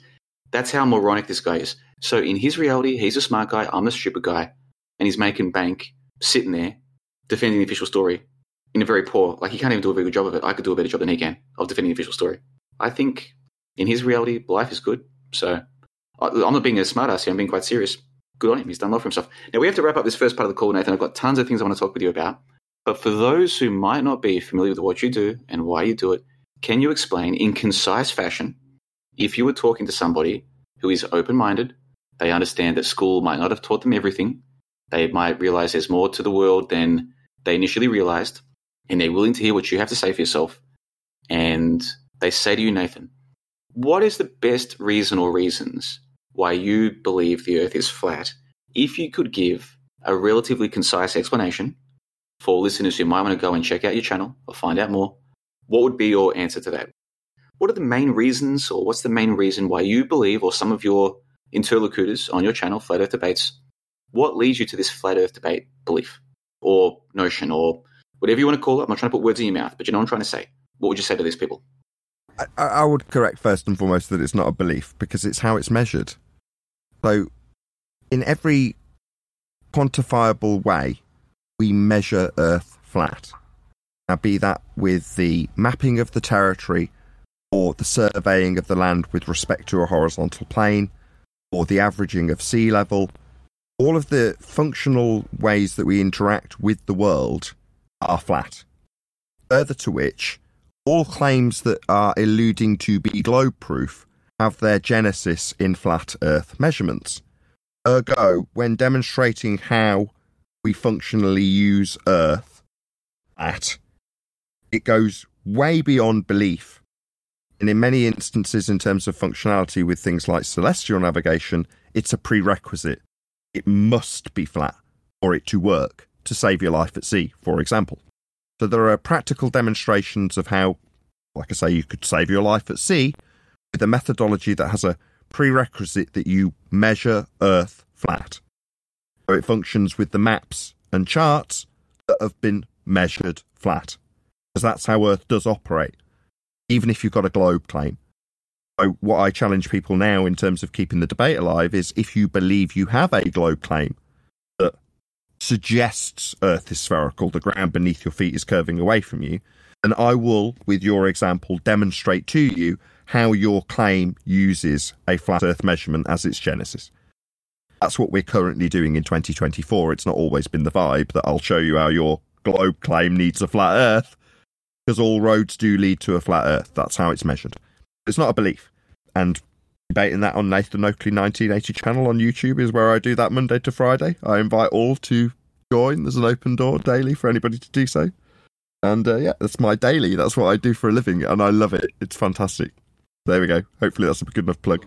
That's how moronic this guy is. So in his reality, he's a smart guy, I'm the stupid guy, and he's making bank sitting there defending the official story in a very poor, like he can't even do a very good job of it. I could do a better job than he can of defending the official story. I think in his reality, life is good. So I'm not being a smartass here. I'm being quite serious. Good on him. He's done well for himself. Now we have to wrap up this first part of the call, Nathan. I've got tons of things I want to talk with you about. But for those who might not be familiar with what you do and why you do it, can you explain in concise fashion if you were talking to somebody who is open minded, they understand that school might not have taught them everything, they might realize there's more to the world than they initially realized, and they're willing to hear what you have to say for yourself, and they say to you, Nathan, what is the best reason or reasons why you believe the earth is flat? If you could give a relatively concise explanation for listeners who might want to go and check out your channel or find out more, what would be your answer to that? What are the main reasons, or what's the main reason why you believe, or some of your interlocutors on your channel, Flat Earth Debates, what leads you to this flat Earth debate belief or notion or whatever you want to call it? I'm not trying to put words in your mouth, but you know what I'm trying to say. What would you say to these people? I, I would correct first and foremost that it's not a belief because it's how it's measured. So, in every quantifiable way, we measure Earth flat. Now, be that with the mapping of the territory or the surveying of the land with respect to a horizontal plane or the averaging of sea level, all of the functional ways that we interact with the world are flat. Further to which, all claims that are alluding to be globe proof have their genesis in flat Earth measurements. Ergo, when demonstrating how we functionally use Earth at, it goes way beyond belief. And in many instances, in terms of functionality with things like celestial navigation, it's a prerequisite. It must be flat for it to work to save your life at sea, for example. So there are practical demonstrations of how, like I say, you could save your life at sea with a methodology that has a prerequisite that you measure Earth flat. So it functions with the maps and charts that have been measured flat. Because that's how Earth does operate, even if you've got a globe claim. So, what I challenge people now in terms of keeping the debate alive is if you believe you have a globe claim that suggests Earth is spherical, the ground beneath your feet is curving away from you, and I will, with your example, demonstrate to you how your claim uses a flat Earth measurement as its genesis. That's what we're currently doing in 2024. It's not always been the vibe that I'll show you how your globe claim needs a flat Earth, because all roads do lead to a flat Earth. That's how it's measured. It's not a belief. And debating that on Nathan Oakley 1980 channel on YouTube is where I do that Monday to Friday. I invite all to join. There's an open door daily for anybody to do so. And uh, yeah, that's my daily. That's what I do for a living, and I love it. It's fantastic. There we go. Hopefully, that's a good enough plug.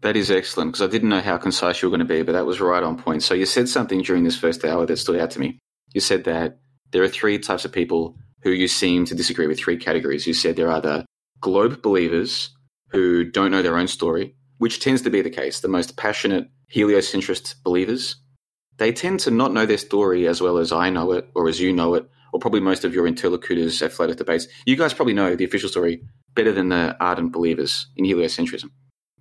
That is excellent because I didn't know how concise you were going to be, but that was right on point. So you said something during this first hour that stood out to me. You said that there are three types of people who you seem to disagree with, three categories. You said there are the globe believers who don't know their own story, which tends to be the case, the most passionate heliocentrist believers, they tend to not know their story as well as I know it or as you know it, or probably most of your interlocutors at Flat Earth debates. You guys probably know the official story better than the ardent believers in heliocentrism.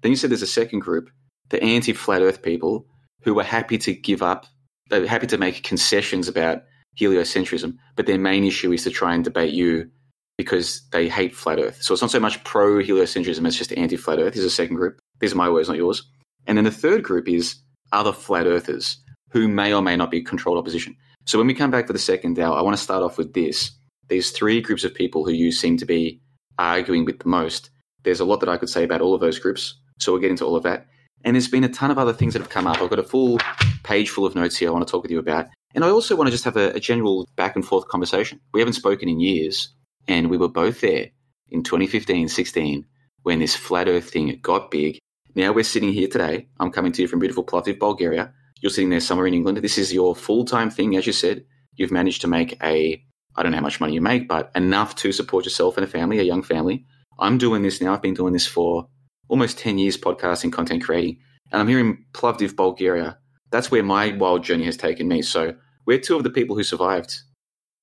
Then you said there's a second group, the anti flat Earth people, who are happy to give up, they're happy to make concessions about heliocentrism, but their main issue is to try and debate you because they hate flat Earth. So it's not so much pro heliocentrism, it's just anti flat Earth. Is a second group. These are my words, not yours. And then the third group is other flat earthers who may or may not be controlled opposition. So when we come back for the second hour, I want to start off with this. These three groups of people who you seem to be arguing with the most. There's a lot that I could say about all of those groups. So we'll get into all of that. And there's been a ton of other things that have come up. I've got a full page full of notes here I want to talk with you about. And I also want to just have a, a general back and forth conversation. We haven't spoken in years, and we were both there in 2015 16 when this flat earth thing got big. Now we're sitting here today. I'm coming to you from beautiful Plovdiv, Bulgaria. You're sitting there somewhere in England. This is your full time thing, as you said. You've managed to make a, I don't know how much money you make, but enough to support yourself and a family, a young family. I'm doing this now. I've been doing this for almost 10 years, podcasting, content creating. And I'm here in Plovdiv, Bulgaria. That's where my wild journey has taken me. So we're two of the people who survived.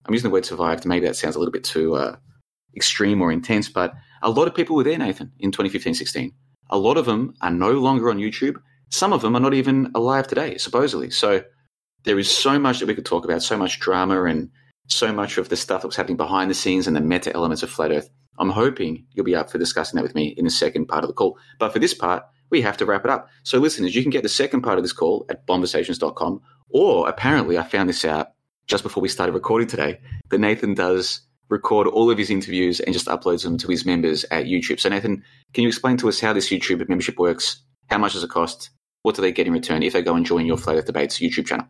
I'm using the word survived. Maybe that sounds a little bit too uh, extreme or intense, but a lot of people were there, Nathan, in 2015 16. A lot of them are no longer on YouTube. Some of them are not even alive today, supposedly. So there is so much that we could talk about, so much drama and so much of the stuff that was happening behind the scenes and the meta elements of Flat Earth. I'm hoping you'll be up for discussing that with me in the second part of the call. But for this part, we have to wrap it up. So, listeners, you can get the second part of this call at bonversations.com. Or apparently, I found this out just before we started recording today that Nathan does record all of his interviews and just uploads them to his members at YouTube. So, Nathan, can you explain to us how this YouTube membership works? How much does it cost? What do they get in return if they go and join your Earth Debates YouTube channel?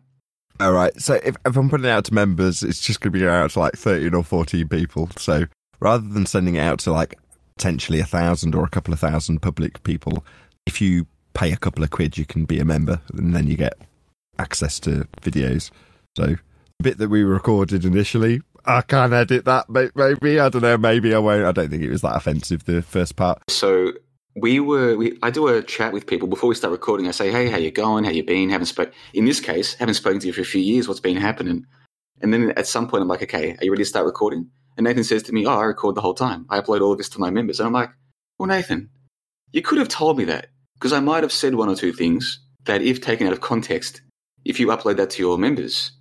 All right. So if, if I'm putting it out to members, it's just going to be out to like 13 or 14 people. So rather than sending it out to like potentially a thousand or a couple of thousand public people, if you pay a couple of quid, you can be a member and then you get access to videos. So the bit that we recorded initially, I can't edit that. Maybe I don't know. Maybe I won't. I don't think it was that offensive. The first part. So we were. We, I do a chat with people before we start recording. I say, "Hey, how you going? How you been? Haven't spoke." In this case, haven't spoken to you for a few years. What's been happening? And then at some point, I'm like, "Okay, are you ready to start recording?" And Nathan says to me, "Oh, I record the whole time. I upload all of this to my members." And I'm like, "Well, Nathan, you could have told me that because I might have said one or two things that, if taken out of context, if you upload that to your members,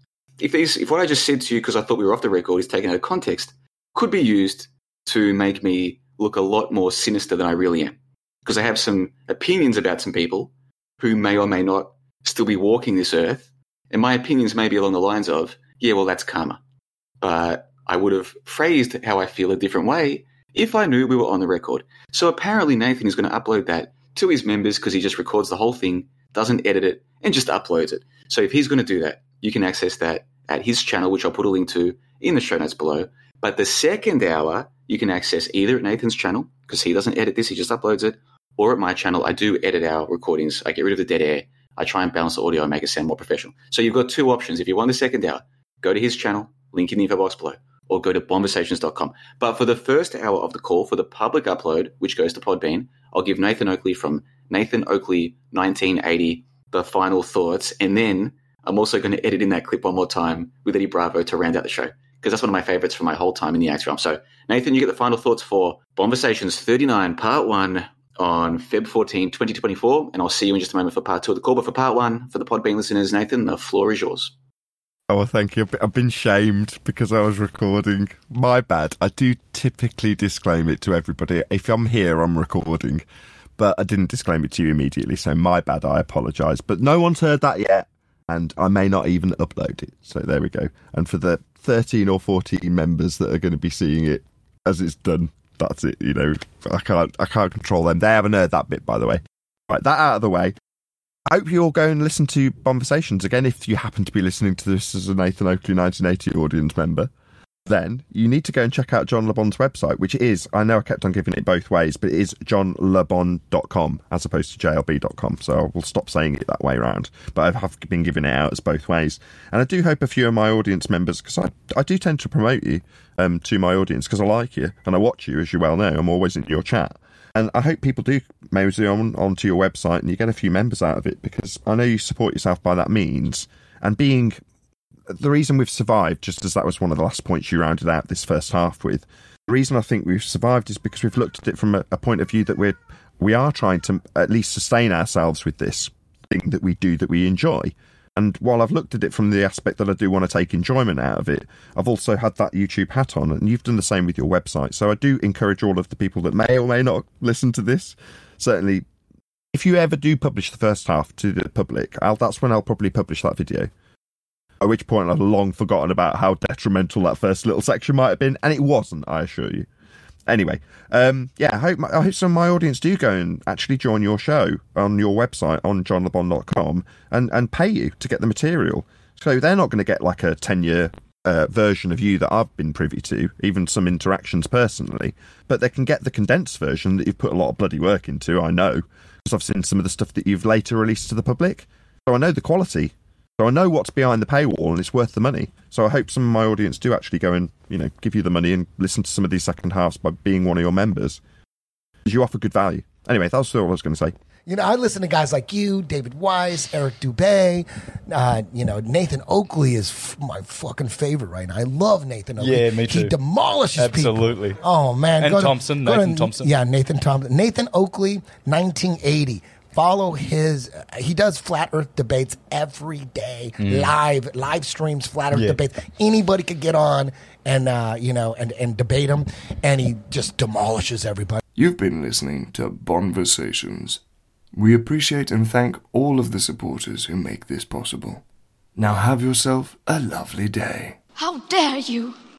if these, if what I just said to you because I thought we were off the record is taken out of context, could be used to make me look a lot more sinister than I really am, because I have some opinions about some people who may or may not still be walking this earth, and my opinions may be along the lines of, yeah, well, that's karma, but I would have phrased how I feel a different way if I knew we were on the record. So apparently Nathan is going to upload that to his members because he just records the whole thing, doesn't edit it, and just uploads it. So if he's going to do that, you can access that at his channel, which I'll put a link to in the show notes below. But the second hour, you can access either at Nathan's channel, because he doesn't edit this, he just uploads it, or at my channel. I do edit our recordings. I get rid of the dead air. I try and balance the audio and make it sound more professional. So you've got two options. If you want the second hour, go to his channel, link in the info box below, or go to bonversations.com. But for the first hour of the call, for the public upload, which goes to Podbean, I'll give Nathan Oakley from Nathan Oakley 1980 the final thoughts, and then I'm also going to edit in that clip one more time with Eddie Bravo to round out the show because that's one of my favorites from my whole time in the Axe Realm. So, Nathan, you get the final thoughts for Bonversations 39, Part 1 on Feb 14, 2024. And I'll see you in just a moment for Part 2 of the call. But for Part 1, for the Podbean listeners, Nathan, the floor is yours. Oh, thank you. I've been shamed because I was recording. My bad. I do typically disclaim it to everybody. If I'm here, I'm recording. But I didn't disclaim it to you immediately, so my bad. I apologise. But no one's heard that yet and I may not even upload it. So there we go. And for the 13 or 14 members that are going to be seeing it as it's done, that's it. You know, I can't I can't control them. They haven't heard that bit, by the way. Right, that out of the way. I hope you all go and listen to Bonversations again. If you happen to be listening to this as a Nathan Oakley 1980 audience member, then you need to go and check out John Le Bon's website, which is, I know I kept on giving it both ways, but it is johnlebon.com as opposed to jlb.com. So I will stop saying it that way around. But I have been giving it out as both ways. And I do hope a few of my audience members, because I, I do tend to promote you um, to my audience because I like you and I watch you, as you well know. I'm always in your chat. And I hope people do mosey on onto your website and you get a few members out of it because I know you support yourself by that means. And being the reason we've survived, just as that was one of the last points you rounded out this first half with, the reason I think we've survived is because we've looked at it from a, a point of view that we're we are trying to at least sustain ourselves with this thing that we do that we enjoy. And while I've looked at it from the aspect that I do want to take enjoyment out of it, I've also had that YouTube hat on, and you've done the same with your website. So I do encourage all of the people that may or may not listen to this, certainly, if you ever do publish the first half to the public, I'll, that's when I'll probably publish that video. At which point I've long forgotten about how detrimental that first little section might have been, and it wasn't, I assure you. Anyway, um, yeah, I hope, my, I hope some of my audience do go and actually join your show on your website on johnlebon.com and, and pay you to get the material. So they're not going to get like a 10 year uh, version of you that I've been privy to, even some interactions personally, but they can get the condensed version that you've put a lot of bloody work into, I know, because I've seen some of the stuff that you've later released to the public. So I know the quality. So I know what's behind the paywall and it's worth the money. So I hope some of my audience do actually go and, you know, give you the money and listen to some of these second halves by being one of your members. Because you offer good value. Anyway, that's all I was going to say. You know, I listen to guys like you, David Weiss, Eric Dubay. Uh, you know, Nathan Oakley is f- my fucking favorite right now. I love Nathan Oakley. Yeah, me too. He too. demolishes Absolutely. people. Oh man, And Go Thompson, to- Nathan Thompson. Yeah, Nathan Thompson. Nathan Oakley, 1980. Follow his. Uh, he does flat Earth debates every day, live live streams flat Earth Mm. Yeah. debates. Anybody could get on and uh, you know and and debate him, and he just demolishes everybody. You've been listening to Bonversations. We appreciate and thank all of the supporters who make this possible. Now have yourself a lovely day. How dare you!